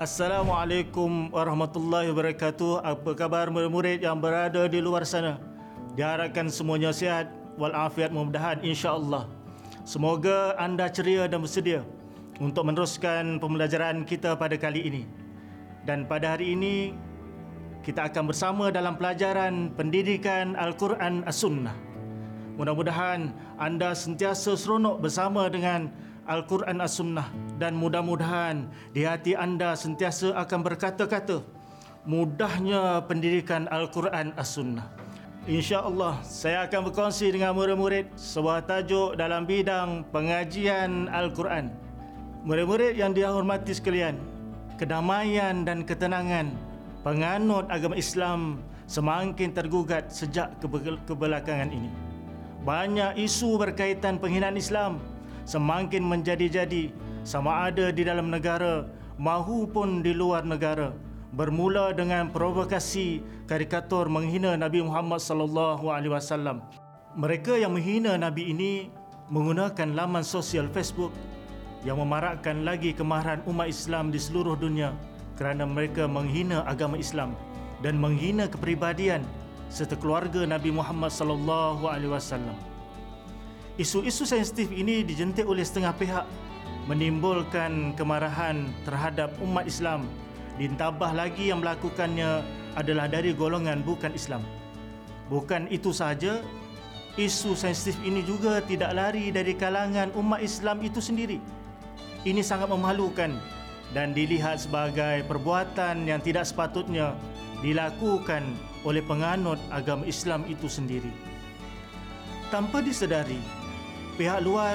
Assalamualaikum warahmatullahi wabarakatuh. Apa khabar murid-murid yang berada di luar sana? Diharapkan semuanya sihat walafiat mudah-mudahan insya-Allah. Semoga anda ceria dan bersedia untuk meneruskan pembelajaran kita pada kali ini. Dan pada hari ini kita akan bersama dalam pelajaran pendidikan Al-Quran As-Sunnah. Mudah-mudahan anda sentiasa seronok bersama dengan Al-Quran As-Sunnah dan mudah-mudahan di hati anda sentiasa akan berkata-kata mudahnya pendidikan Al-Quran As-Sunnah. InsyaAllah saya akan berkongsi dengan murid-murid sebuah tajuk dalam bidang pengajian Al-Quran. Murid-murid yang dihormati sekalian, kedamaian dan ketenangan penganut agama Islam semakin tergugat sejak kebelakangan ini. Banyak isu berkaitan penghinaan Islam semakin menjadi-jadi sama ada di dalam negara maupun di luar negara. Bermula dengan provokasi karikatur menghina Nabi Muhammad sallallahu alaihi wasallam. Mereka yang menghina nabi ini menggunakan laman sosial Facebook yang memarakkan lagi kemarahan umat Islam di seluruh dunia kerana mereka menghina agama Islam dan menghina kepribadian serta keluarga Nabi Muhammad sallallahu alaihi wasallam. Isu-isu sensitif ini dijentik oleh setengah pihak menimbulkan kemarahan terhadap umat Islam. Ditambah lagi yang melakukannya adalah dari golongan bukan Islam. Bukan itu sahaja, isu sensitif ini juga tidak lari dari kalangan umat Islam itu sendiri. Ini sangat memalukan dan dilihat sebagai perbuatan yang tidak sepatutnya dilakukan oleh penganut agama Islam itu sendiri. Tanpa disedari, pihak luar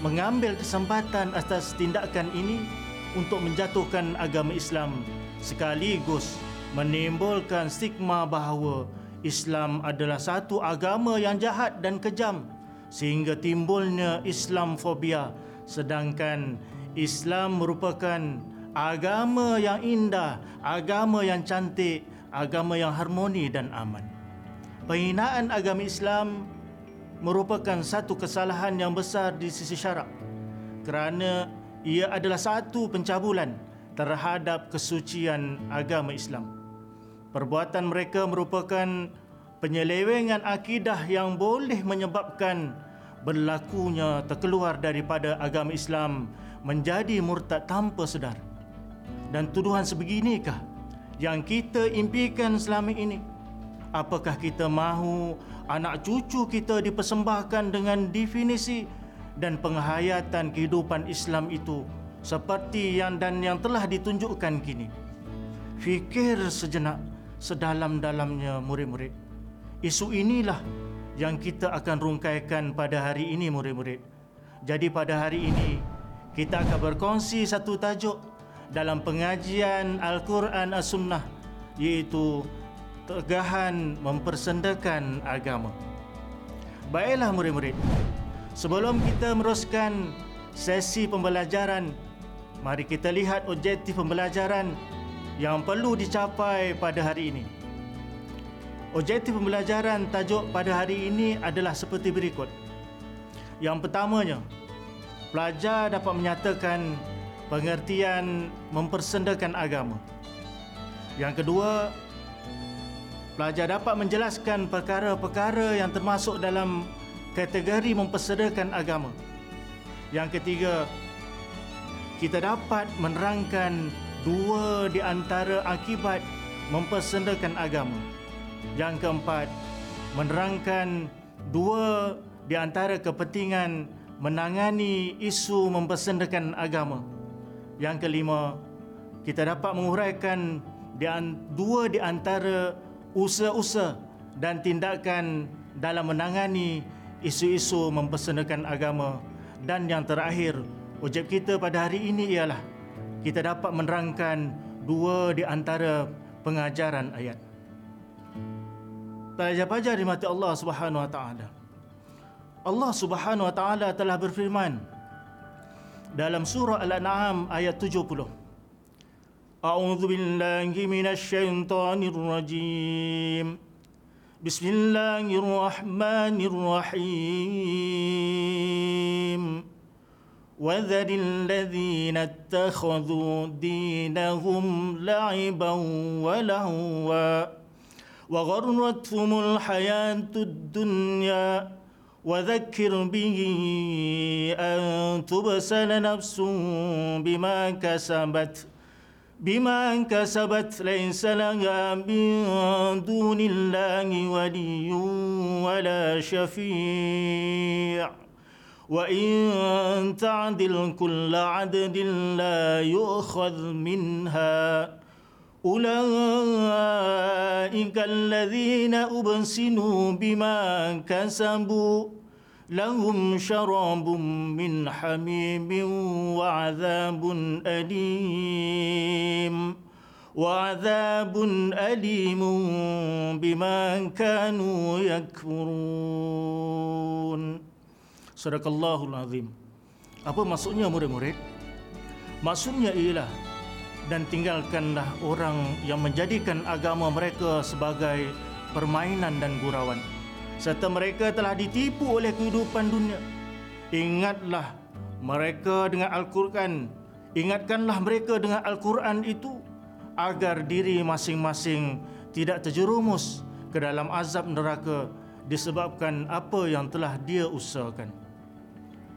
mengambil kesempatan atas tindakan ini untuk menjatuhkan agama Islam sekaligus menimbulkan stigma bahawa Islam adalah satu agama yang jahat dan kejam sehingga timbulnya Islamfobia sedangkan Islam merupakan agama yang indah, agama yang cantik, agama yang harmoni dan aman. Penghinaan agama Islam merupakan satu kesalahan yang besar di sisi syarak kerana ia adalah satu pencabulan terhadap kesucian agama Islam. Perbuatan mereka merupakan penyelewengan akidah yang boleh menyebabkan berlakunya terkeluar daripada agama Islam menjadi murtad tanpa sedar. Dan tuduhan sebeginikah yang kita impikan selama ini? Apakah kita mahu anak cucu kita dipersembahkan dengan definisi dan penghayatan kehidupan Islam itu seperti yang dan yang telah ditunjukkan kini? Fikir sejenak sedalam-dalamnya murid-murid. Isu inilah yang kita akan rungkaikan pada hari ini murid-murid. Jadi pada hari ini kita akan berkongsi satu tajuk dalam pengajian Al-Quran As-Sunnah iaitu ketegahan mempersendakan agama. Baiklah murid-murid, sebelum kita meneruskan sesi pembelajaran, mari kita lihat objektif pembelajaran yang perlu dicapai pada hari ini. Objektif pembelajaran tajuk pada hari ini adalah seperti berikut. Yang pertamanya, pelajar dapat menyatakan pengertian mempersendakan agama. Yang kedua, pelajar dapat menjelaskan perkara-perkara yang termasuk dalam kategori mempersedakan agama. Yang ketiga, kita dapat menerangkan dua di antara akibat mempersendakan agama. Yang keempat, menerangkan dua di antara kepentingan menangani isu mempersendakan agama. Yang kelima, kita dapat menguraikan dua di antara usaha-usaha dan tindakan dalam menangani isu-isu mempersenakan agama. Dan yang terakhir ujian kita pada hari ini ialah kita dapat menerangkan dua di antara pengajaran ayat. Pelajar-pelajar di mati Allah Subhanahu wa taala. Allah Subhanahu wa taala telah berfirman dalam surah Al-An'am ayat 70 أعوذ بالله من الشيطان الرجيم. بسم الله الرحمن الرحيم. وذر الذين اتخذوا دينهم لعبا ولهوا وغرتهم الحياة الدنيا. وذكر به أن تبسل نفس بما كسبت بما كسبت ليس لها من دون الله ولي ولا شفيع. وإن تعدل كل عدد لا يؤخذ منها. أولئك الذين أبسنوا بما كسبوا. لهم شراب من حميم وعذاب أليم وعذاب أليم بما كانوا يكفرون Sadaqallahul Azim. Apa maksudnya murid-murid? Maksudnya ialah dan tinggalkanlah orang yang menjadikan agama mereka sebagai permainan dan gurauan serta mereka telah ditipu oleh kehidupan dunia. Ingatlah mereka dengan Al-Quran. Ingatkanlah mereka dengan Al-Quran itu agar diri masing-masing tidak terjerumus ke dalam azab neraka disebabkan apa yang telah dia usahakan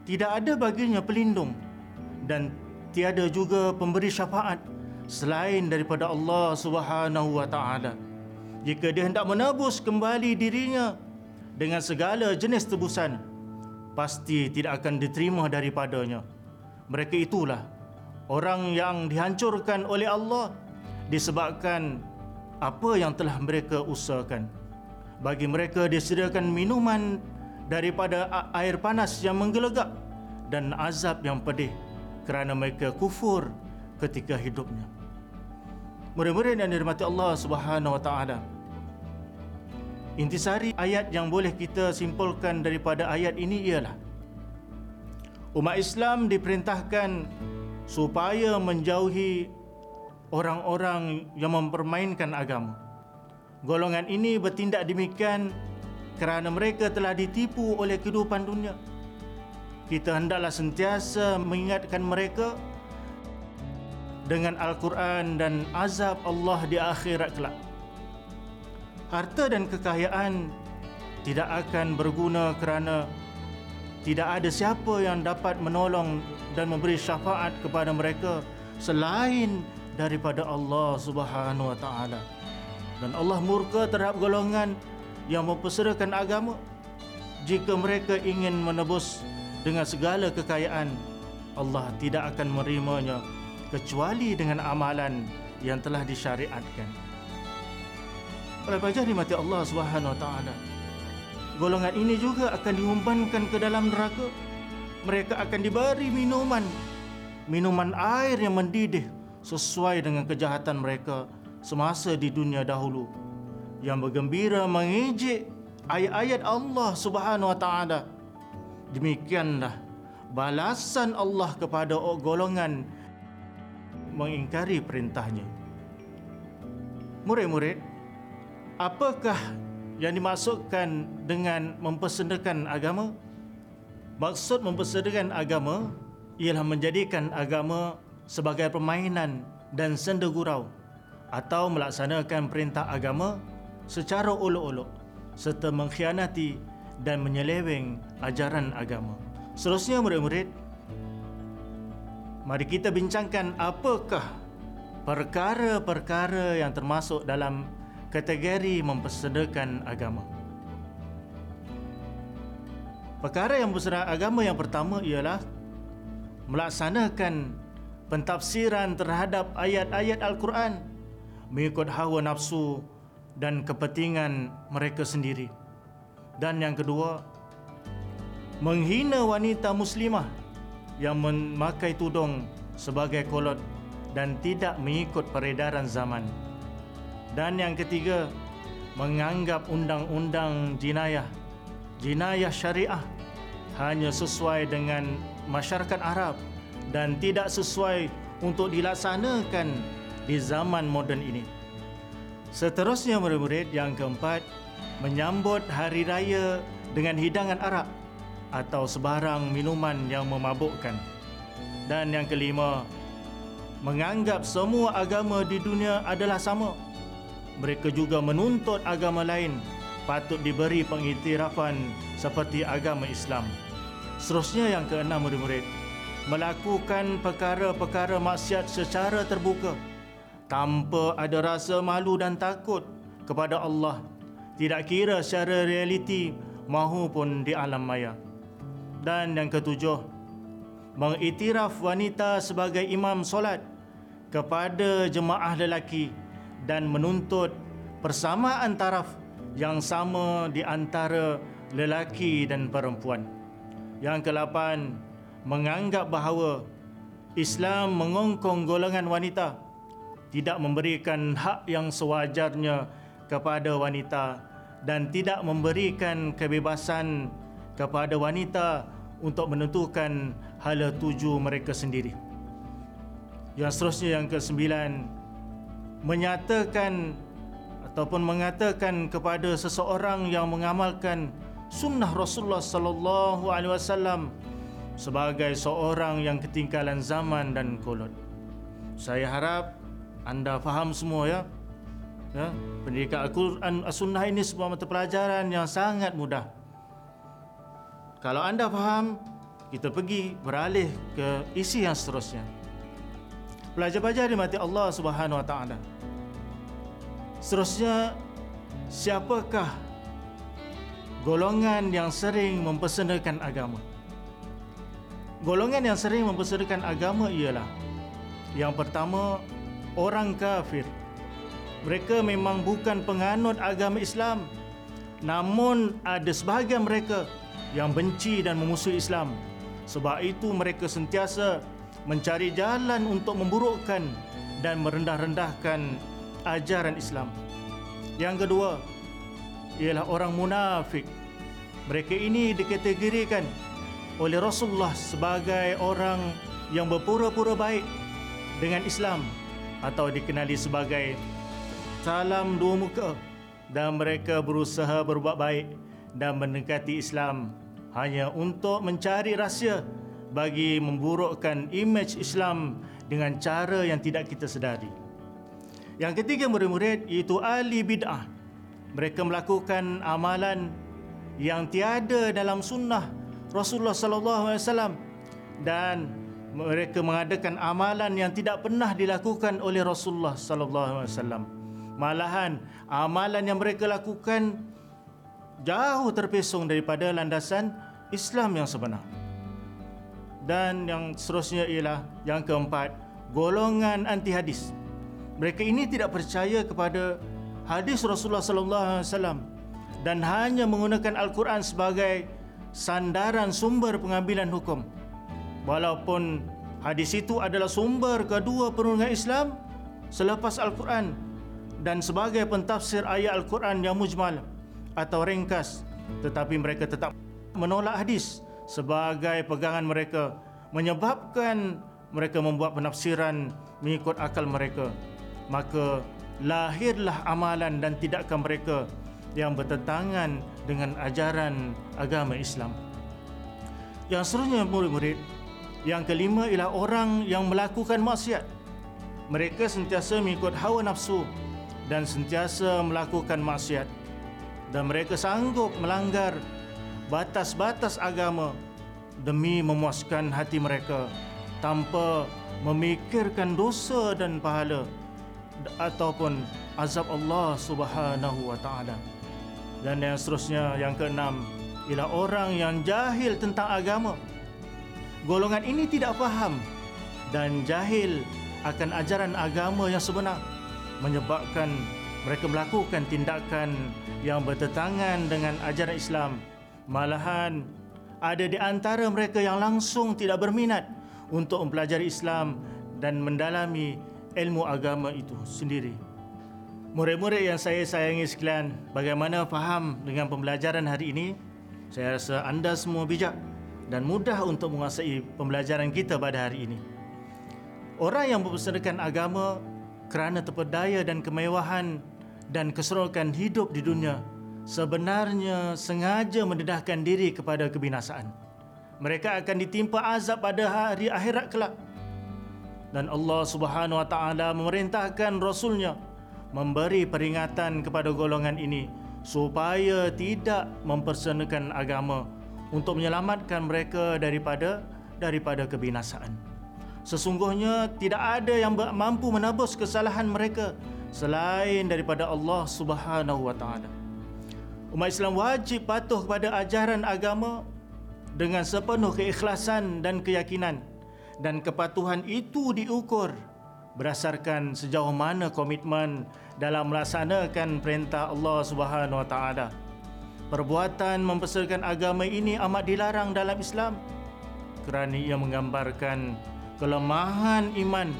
tidak ada baginya pelindung dan tiada juga pemberi syafaat selain daripada Allah Subhanahu wa taala. Jika dia hendak menebus kembali dirinya dengan segala jenis tebusan, pasti tidak akan diterima daripadanya. Mereka itulah orang yang dihancurkan oleh Allah disebabkan apa yang telah mereka usahakan. Bagi mereka disediakan minuman daripada air panas yang menggelegak dan azab yang pedih kerana mereka kufur ketika hidupnya. Murid-murid yang dirahmati Allah Subhanahu wa taala. Intisari ayat yang boleh kita simpulkan daripada ayat ini ialah umat Islam diperintahkan supaya menjauhi orang-orang yang mempermainkan agama. Golongan ini bertindak demikian kerana mereka telah ditipu oleh kehidupan dunia. Kita hendaklah sentiasa mengingatkan mereka dengan Al-Quran dan azab Allah di akhirat kelak. Harta dan kekayaan tidak akan berguna kerana tidak ada siapa yang dapat menolong dan memberi syafaat kepada mereka selain daripada Allah Subhanahu wa taala. Dan Allah murka terhadap golongan yang memperserakan agama jika mereka ingin menebus dengan segala kekayaan Allah tidak akan menerimanya kecuali dengan amalan yang telah disyariatkan pelajar dimati Allah Subhanahu Wa Taala golongan ini juga akan diumpankan ke dalam neraka mereka akan diberi minuman minuman air yang mendidih sesuai dengan kejahatan mereka semasa di dunia dahulu yang bergembira mengejek ayat-ayat Allah Subhanahu wa taala. Demikianlah balasan Allah kepada golongan mengingkari perintahnya. Murid-murid, apakah yang dimaksudkan dengan mempersendakan agama? Maksud mempersendakan agama ialah menjadikan agama sebagai permainan dan senda gurau atau melaksanakan perintah agama secara olok-olok serta mengkhianati dan menyeleweng ajaran agama. Seterusnya murid-murid, mari kita bincangkan apakah perkara-perkara yang termasuk dalam kategori mempersedakan agama. Perkara yang berserak agama yang pertama ialah melaksanakan pentafsiran terhadap ayat-ayat Al-Quran mengikut hawa nafsu dan kepentingan mereka sendiri. Dan yang kedua, menghina wanita muslimah yang memakai tudung sebagai kolot dan tidak mengikut peredaran zaman. Dan yang ketiga, menganggap undang-undang jinayah, jinayah syariah hanya sesuai dengan masyarakat Arab dan tidak sesuai untuk dilaksanakan di zaman moden ini. Seterusnya murid-murid yang keempat menyambut hari raya dengan hidangan arak atau sebarang minuman yang memabukkan. Dan yang kelima, menganggap semua agama di dunia adalah sama. Mereka juga menuntut agama lain patut diberi pengiktirafan seperti agama Islam. Seterusnya yang keenam murid-murid, melakukan perkara-perkara maksiat secara terbuka tanpa ada rasa malu dan takut kepada Allah, tidak kira secara realiti maupun di alam maya. Dan yang ketujuh, mengiktiraf wanita sebagai imam solat kepada jemaah lelaki dan menuntut persamaan taraf yang sama di antara lelaki dan perempuan. Yang kelapan, menganggap bahawa Islam mengongkong golongan wanita tidak memberikan hak yang sewajarnya kepada wanita dan tidak memberikan kebebasan kepada wanita untuk menentukan hala tuju mereka sendiri. Yang seterusnya yang kesembilan menyatakan ataupun mengatakan kepada seseorang yang mengamalkan sunnah Rasulullah sallallahu alaihi wasallam sebagai seorang yang ketinggalan zaman dan kolot. Saya harap anda faham semua ya. Ya, pendidikan Al-Quran As-Sunnah ini sebuah mata pelajaran yang sangat mudah. Kalau anda faham, kita pergi beralih ke isi yang seterusnya. Pelajar-pelajar dimati Allah Subhanahu Wa Taala. Seterusnya, siapakah golongan yang sering mempersenakan agama? Golongan yang sering mempersenakan agama ialah yang pertama, orang kafir. Mereka memang bukan penganut agama Islam. Namun ada sebahagian mereka yang benci dan memusuhi Islam. Sebab itu mereka sentiasa mencari jalan untuk memburukkan dan merendah-rendahkan ajaran Islam. Yang kedua ialah orang munafik. Mereka ini dikategorikan oleh Rasulullah sebagai orang yang berpura-pura baik dengan Islam atau dikenali sebagai salam dua muka dan mereka berusaha berbuat baik dan mendekati Islam hanya untuk mencari rahsia bagi memburukkan imej Islam dengan cara yang tidak kita sedari. Yang ketiga murid-murid iaitu ahli bid'ah. Mereka melakukan amalan yang tiada dalam sunnah Rasulullah sallallahu alaihi wasallam dan mereka mengadakan amalan yang tidak pernah dilakukan oleh Rasulullah sallallahu alaihi wasallam. Malahan amalan yang mereka lakukan jauh terpesong daripada landasan Islam yang sebenar. Dan yang seterusnya ialah yang keempat, golongan anti hadis. Mereka ini tidak percaya kepada hadis Rasulullah sallallahu alaihi wasallam dan hanya menggunakan Al-Quran sebagai sandaran sumber pengambilan hukum. Walaupun hadis itu adalah sumber kedua perundungan Islam selepas Al-Quran dan sebagai pentafsir ayat Al-Quran yang mujmal atau ringkas tetapi mereka tetap menolak hadis sebagai pegangan mereka menyebabkan mereka membuat penafsiran mengikut akal mereka maka lahirlah amalan dan tindakan mereka yang bertentangan dengan ajaran agama Islam. Yang seterusnya murid-murid, yang kelima ialah orang yang melakukan maksiat. Mereka sentiasa mengikut hawa nafsu dan sentiasa melakukan maksiat. Dan mereka sanggup melanggar batas-batas agama demi memuaskan hati mereka tanpa memikirkan dosa dan pahala ataupun azab Allah Subhanahu wa taala. Dan yang seterusnya yang keenam ialah orang yang jahil tentang agama. Golongan ini tidak faham dan jahil akan ajaran agama yang sebenar menyebabkan mereka melakukan tindakan yang bertentangan dengan ajaran Islam Malahan ada di antara mereka yang langsung tidak berminat untuk mempelajari Islam dan mendalami ilmu agama itu sendiri. Murid-murid yang saya sayangi sekalian, bagaimana faham dengan pembelajaran hari ini? Saya rasa anda semua bijak dan mudah untuk menguasai pembelajaran kita pada hari ini. Orang yang mempersanakan agama kerana terpedaya dan kemewahan dan keseronokan hidup di dunia sebenarnya sengaja mendedahkan diri kepada kebinasaan. mereka akan ditimpa azab pada hari akhirat kelak. Dan Allah Subhanahu wa taala memerintahkan rasulnya memberi peringatan kepada golongan ini supaya tidak mempersenakan agama untuk menyelamatkan mereka daripada daripada kebinasaan. Sesungguhnya tidak ada yang mampu menebus kesalahan mereka selain daripada Allah Subhanahu wa taala. Umat Islam wajib patuh kepada ajaran agama dengan sepenuh keikhlasan dan keyakinan dan kepatuhan itu diukur berdasarkan sejauh mana komitmen dalam melaksanakan perintah Allah Subhanahu Wa Taala. Perbuatan mempeserkan agama ini amat dilarang dalam Islam kerana ia menggambarkan kelemahan iman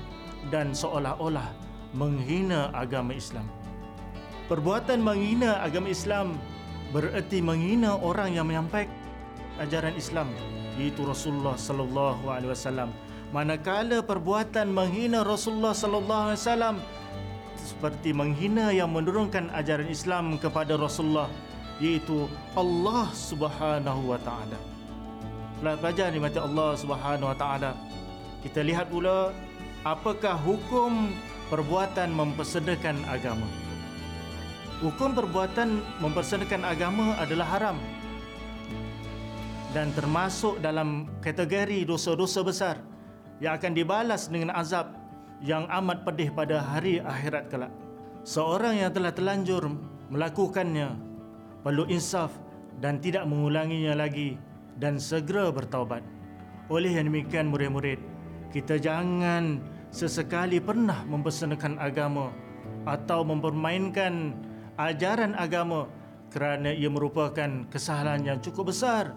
dan seolah-olah menghina agama Islam. Perbuatan menghina agama Islam bererti menghina orang yang menyampaikan ajaran Islam iaitu Rasulullah sallallahu alaihi wasallam manakala perbuatan menghina Rasulullah sallallahu alaihi wasallam seperti menghina yang menurunkan ajaran Islam kepada Rasulullah iaitu Allah Subhanahu wa taala. Telah belajar nikmat Allah Subhanahu wa taala. Kita lihat pula apakah hukum perbuatan mempersedakan agama. Hukum perbuatan mempersedakan agama adalah haram dan termasuk dalam kategori dosa-dosa besar yang akan dibalas dengan azab yang amat pedih pada hari akhirat kelak. Seorang yang telah terlanjur melakukannya perlu insaf dan tidak mengulanginya lagi dan segera bertaubat. Oleh yang demikian murid-murid, kita jangan sesekali pernah mempersenakan agama atau mempermainkan ajaran agama kerana ia merupakan kesalahan yang cukup besar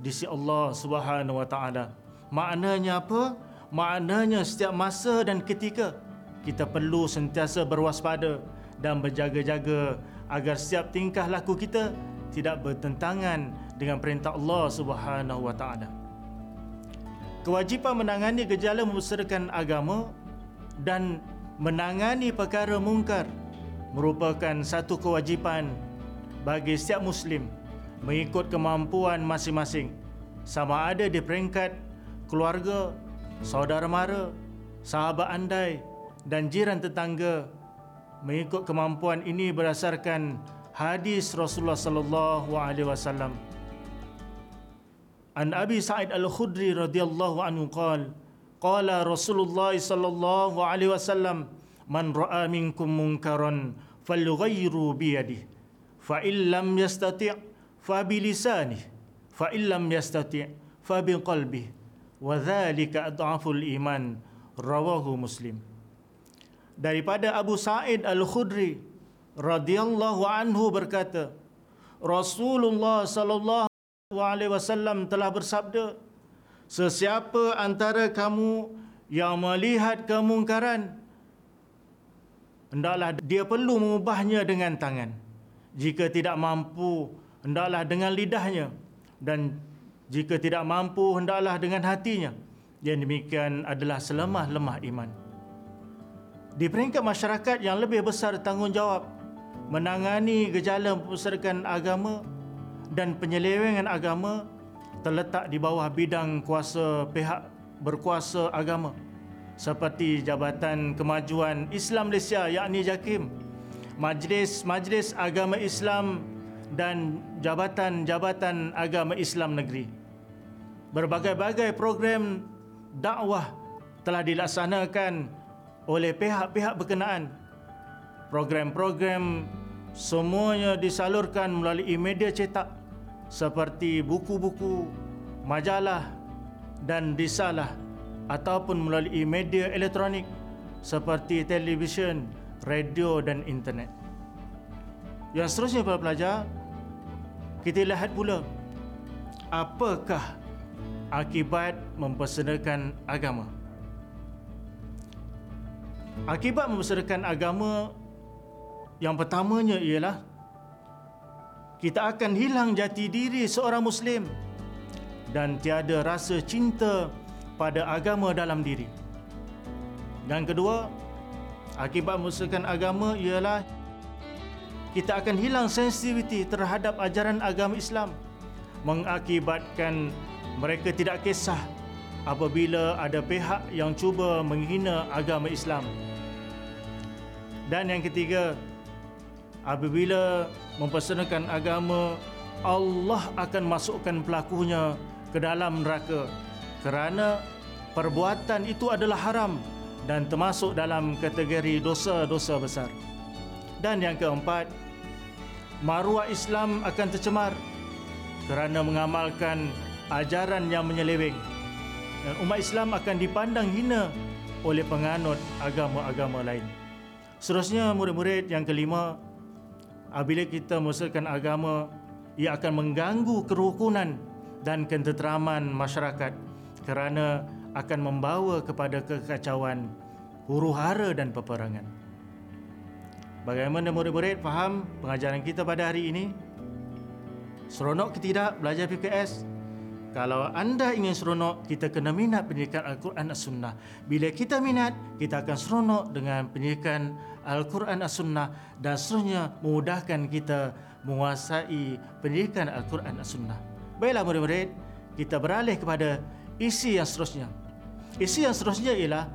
di sisi Allah Subhanahu wa taala. Maknanya apa? Maknanya setiap masa dan ketika kita perlu sentiasa berwaspada dan berjaga-jaga agar setiap tingkah laku kita tidak bertentangan dengan perintah Allah Subhanahu wa taala. Kewajipan menangani gejala membesarkan agama dan menangani perkara mungkar merupakan satu kewajipan bagi setiap muslim mengikut kemampuan masing-masing sama ada di peringkat keluarga saudara mara, sahabat andai dan jiran tetangga mengikut kemampuan ini berdasarkan hadis Rasulullah sallallahu alaihi wasallam. An Abi Sa'id Al-Khudri radhiyallahu anhu qala qala Rasulullah sallallahu alaihi wasallam man ra'a minkum munkaran falyughayyiru bi yadihi fa in lam yastati' fa bi lisanihi fa in lam yastati' fa bi qalbihi wa dhalika adhaful iman rawahu muslim. Daripada Abu Sa'id Al-Khudri radhiyallahu anhu berkata Rasulullah sallallahu alaihi wasallam telah bersabda sesiapa antara kamu yang melihat kemungkaran hendaklah dia perlu mengubahnya dengan tangan. Jika tidak mampu hendaklah dengan lidahnya dan jika tidak mampu, hendaklah dengan hatinya. Yang demikian adalah selemah-lemah iman. Di peringkat masyarakat yang lebih besar tanggungjawab menangani gejala memperserakan agama dan penyelewengan agama terletak di bawah bidang kuasa pihak berkuasa agama seperti Jabatan Kemajuan Islam Malaysia yakni JAKIM, Majlis-Majlis Agama Islam dan Jabatan-Jabatan Agama Islam Negeri. Berbagai-bagai program dakwah telah dilaksanakan oleh pihak-pihak berkenaan. Program-program semuanya disalurkan melalui media cetak seperti buku-buku, majalah dan risalah ataupun melalui media elektronik seperti televisyen, radio dan internet. Yang seterusnya para pelajar, kita lihat pula apakah akibat mempersenakan agama. Akibat mempersenakan agama yang pertamanya ialah kita akan hilang jati diri seorang muslim dan tiada rasa cinta pada agama dalam diri. Dan kedua, akibat mempersenakan agama ialah kita akan hilang sensitiviti terhadap ajaran agama Islam mengakibatkan Mereka tidak kisah apabila ada pihak yang cuba menghina agama Islam. Dan yang ketiga, apabila mempersanakan agama, Allah akan masukkan pelakunya ke dalam neraka kerana perbuatan itu adalah haram dan termasuk dalam kategori dosa-dosa besar. Dan yang keempat, maruah Islam akan tercemar kerana mengamalkan ajaran yang menyeleweng dan umat Islam akan dipandang hina oleh penganut agama-agama lain. Seterusnya murid-murid yang kelima, apabila kita mengusahakan agama, ia akan mengganggu kerukunan dan ketenteraman masyarakat kerana akan membawa kepada kekacauan, huru-hara dan peperangan. Bagaimana murid-murid faham pengajaran kita pada hari ini? Seronok ke tidak belajar PKS? Kalau anda ingin seronok, kita kena minat pendidikan Al-Quran As-Sunnah. Bila kita minat, kita akan seronok dengan pendidikan Al-Quran As-Sunnah dan seterusnya memudahkan kita menguasai pendidikan Al-Quran As-Sunnah. Baiklah murid-murid, kita beralih kepada isi yang seterusnya. Isi yang seterusnya ialah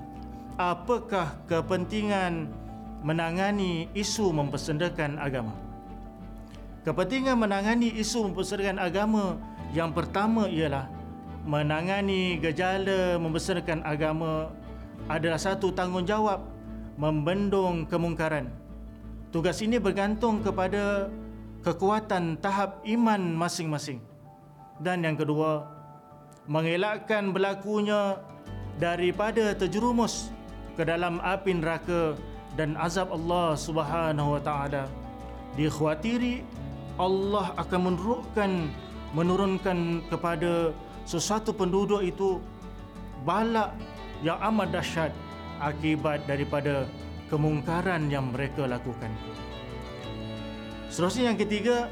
apakah kepentingan menangani isu mempersendakan agama. Kepentingan menangani isu mempersendakan agama yang pertama ialah menangani gejala membesarkan agama adalah satu tanggungjawab membendung kemungkaran. Tugas ini bergantung kepada kekuatan tahap iman masing-masing. Dan yang kedua, mengelakkan berlakunya daripada terjerumus ke dalam api neraka dan azab Allah Subhanahu wa taala. Dikhawatiri Allah akan menurunkan menurunkan kepada sesuatu penduduk itu balak yang amat dahsyat akibat daripada kemungkaran yang mereka lakukan. Seterusnya yang ketiga,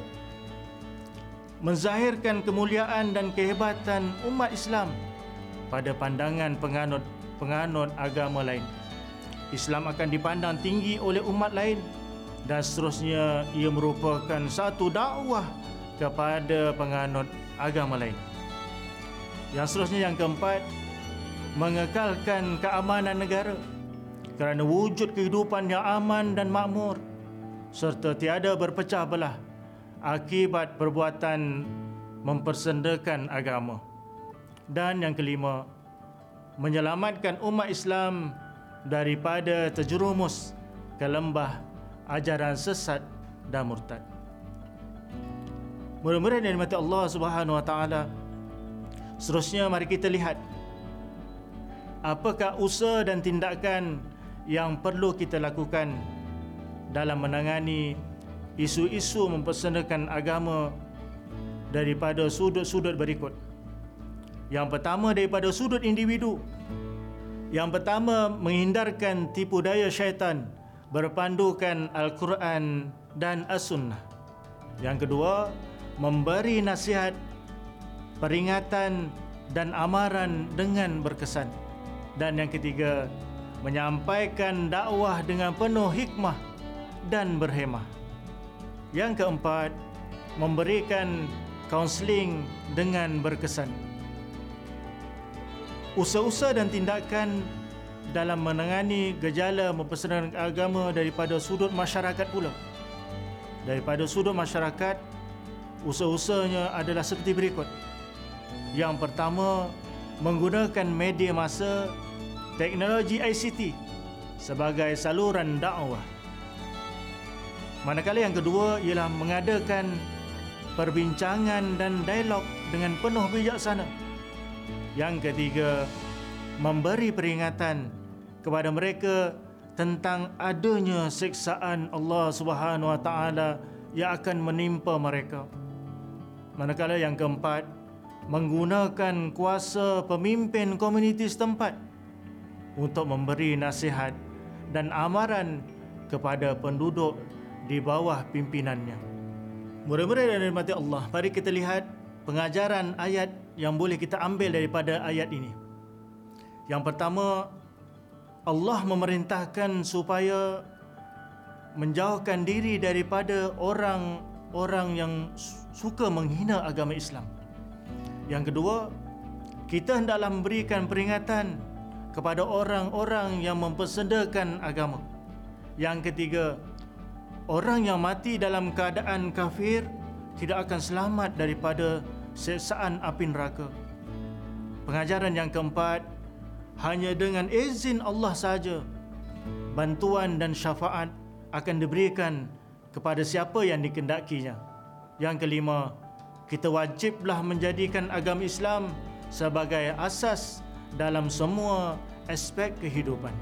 menzahirkan kemuliaan dan kehebatan umat Islam pada pandangan penganut penganut agama lain. Islam akan dipandang tinggi oleh umat lain dan seterusnya ia merupakan satu dakwah kepada penganut agama lain. Yang seterusnya yang keempat, mengekalkan keamanan negara kerana wujud kehidupan yang aman dan makmur serta tiada berpecah belah akibat perbuatan mempersendakan agama. Dan yang kelima, menyelamatkan umat Islam daripada terjerumus ke lembah ajaran sesat dan murtad. Murid-murid yang dimati Allah Subhanahu Wa Taala. Seterusnya mari kita lihat apakah usaha dan tindakan yang perlu kita lakukan dalam menangani isu-isu mempersendakan agama daripada sudut-sudut berikut. Yang pertama daripada sudut individu. Yang pertama menghindarkan tipu daya syaitan berpandukan Al-Quran dan As-Sunnah. Yang kedua, memberi nasihat, peringatan dan amaran dengan berkesan. Dan yang ketiga, menyampaikan dakwah dengan penuh hikmah dan berhemah. Yang keempat, memberikan kaunseling dengan berkesan. Usaha-usaha dan tindakan dalam menangani gejala mempersenangkan agama daripada sudut masyarakat pula. Daripada sudut masyarakat, usaha-usahanya adalah seperti berikut. Yang pertama, menggunakan media masa teknologi ICT sebagai saluran dakwah. Manakala yang kedua ialah mengadakan perbincangan dan dialog dengan penuh bijaksana. Yang ketiga, memberi peringatan kepada mereka tentang adanya siksaan Allah Subhanahu Wa Taala yang akan menimpa mereka. Manakala yang keempat, menggunakan kuasa pemimpin komuniti setempat untuk memberi nasihat dan amaran kepada penduduk di bawah pimpinannya. Murid-murid yang dirahmati Allah, mari kita lihat pengajaran ayat yang boleh kita ambil daripada ayat ini. Yang pertama, Allah memerintahkan supaya menjauhkan diri daripada orang orang yang suka menghina agama Islam. Yang kedua, kita hendaklah memberikan peringatan kepada orang-orang yang mempersedakan agama. Yang ketiga, orang yang mati dalam keadaan kafir tidak akan selamat daripada seksaan api neraka. Pengajaran yang keempat, hanya dengan izin Allah saja bantuan dan syafaat akan diberikan kepada siapa yang dikendakinya. Yang kelima, kita wajiblah menjadikan agama Islam sebagai asas dalam semua aspek kehidupan.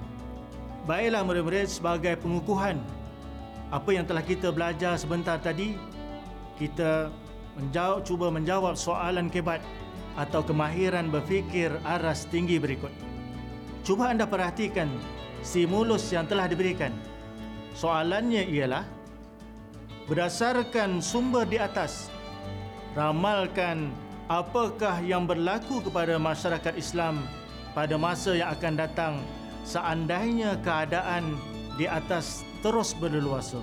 Baiklah murid-murid sebagai pengukuhan apa yang telah kita belajar sebentar tadi, kita menjawab cuba menjawab soalan kebat atau kemahiran berfikir aras tinggi berikut. Cuba anda perhatikan stimulus yang telah diberikan. Soalannya ialah berdasarkan sumber di atas ramalkan apakah yang berlaku kepada masyarakat Islam pada masa yang akan datang seandainya keadaan di atas terus berleluasa.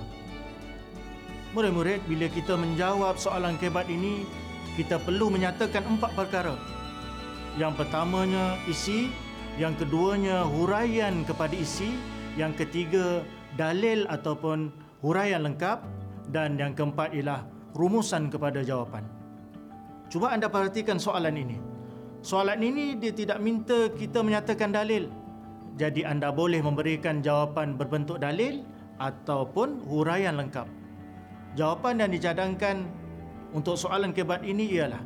Murid-murid, bila kita menjawab soalan kebat ini, kita perlu menyatakan empat perkara. Yang pertamanya isi, yang keduanya huraian kepada isi, yang ketiga dalil ataupun huraian lengkap dan yang keempat ialah rumusan kepada jawapan. Cuba anda perhatikan soalan ini. Soalan ini dia tidak minta kita menyatakan dalil. Jadi anda boleh memberikan jawapan berbentuk dalil ataupun huraian lengkap. Jawapan yang dicadangkan untuk soalan kebat ini ialah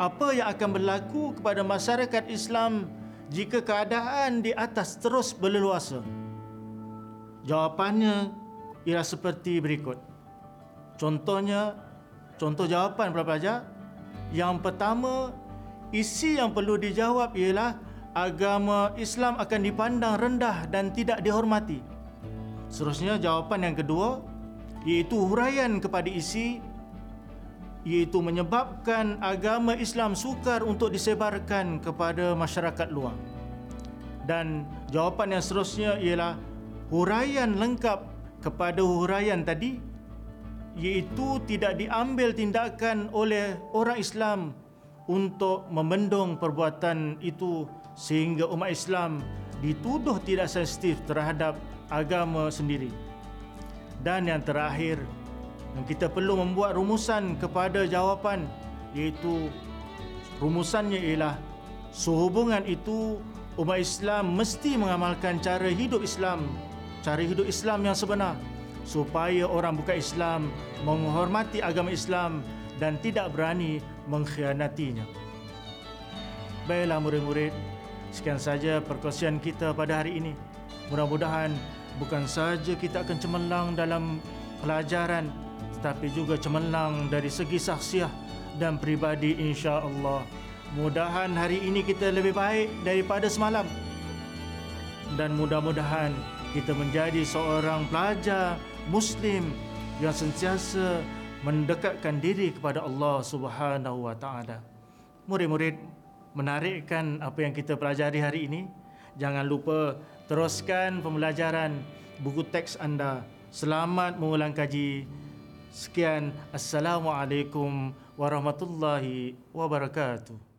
apa yang akan berlaku kepada masyarakat Islam jika keadaan di atas terus berleluasa? Jawapannya ialah seperti berikut. Contohnya Contoh jawapan para pelajar. Yang pertama, isi yang perlu dijawab ialah agama Islam akan dipandang rendah dan tidak dihormati. Seterusnya jawapan yang kedua iaitu huraian kepada isi iaitu menyebabkan agama Islam sukar untuk disebarkan kepada masyarakat luar. Dan jawapan yang seterusnya ialah huraian lengkap kepada huraian tadi iaitu tidak diambil tindakan oleh orang Islam untuk membendung perbuatan itu sehingga umat Islam dituduh tidak sensitif terhadap agama sendiri. Dan yang terakhir, yang kita perlu membuat rumusan kepada jawapan iaitu rumusannya ialah sehubungan itu umat Islam mesti mengamalkan cara hidup Islam, cara hidup Islam yang sebenar supaya orang bukan Islam menghormati agama Islam dan tidak berani mengkhianatinya. Baiklah murid-murid, sekian saja perkongsian kita pada hari ini. Mudah-mudahan bukan saja kita akan cemerlang dalam pelajaran tetapi juga cemerlang dari segi saksiah dan pribadi insya-Allah. Mudahan hari ini kita lebih baik daripada semalam. Dan mudah-mudahan kita menjadi seorang pelajar muslim yang sentiasa mendekatkan diri kepada Allah Subhanahu wa taala. Murid-murid, menarikkan apa yang kita pelajari hari ini. Jangan lupa teruskan pembelajaran buku teks anda. Selamat mengulang kaji. Sekian, Assalamualaikum warahmatullahi wabarakatuh.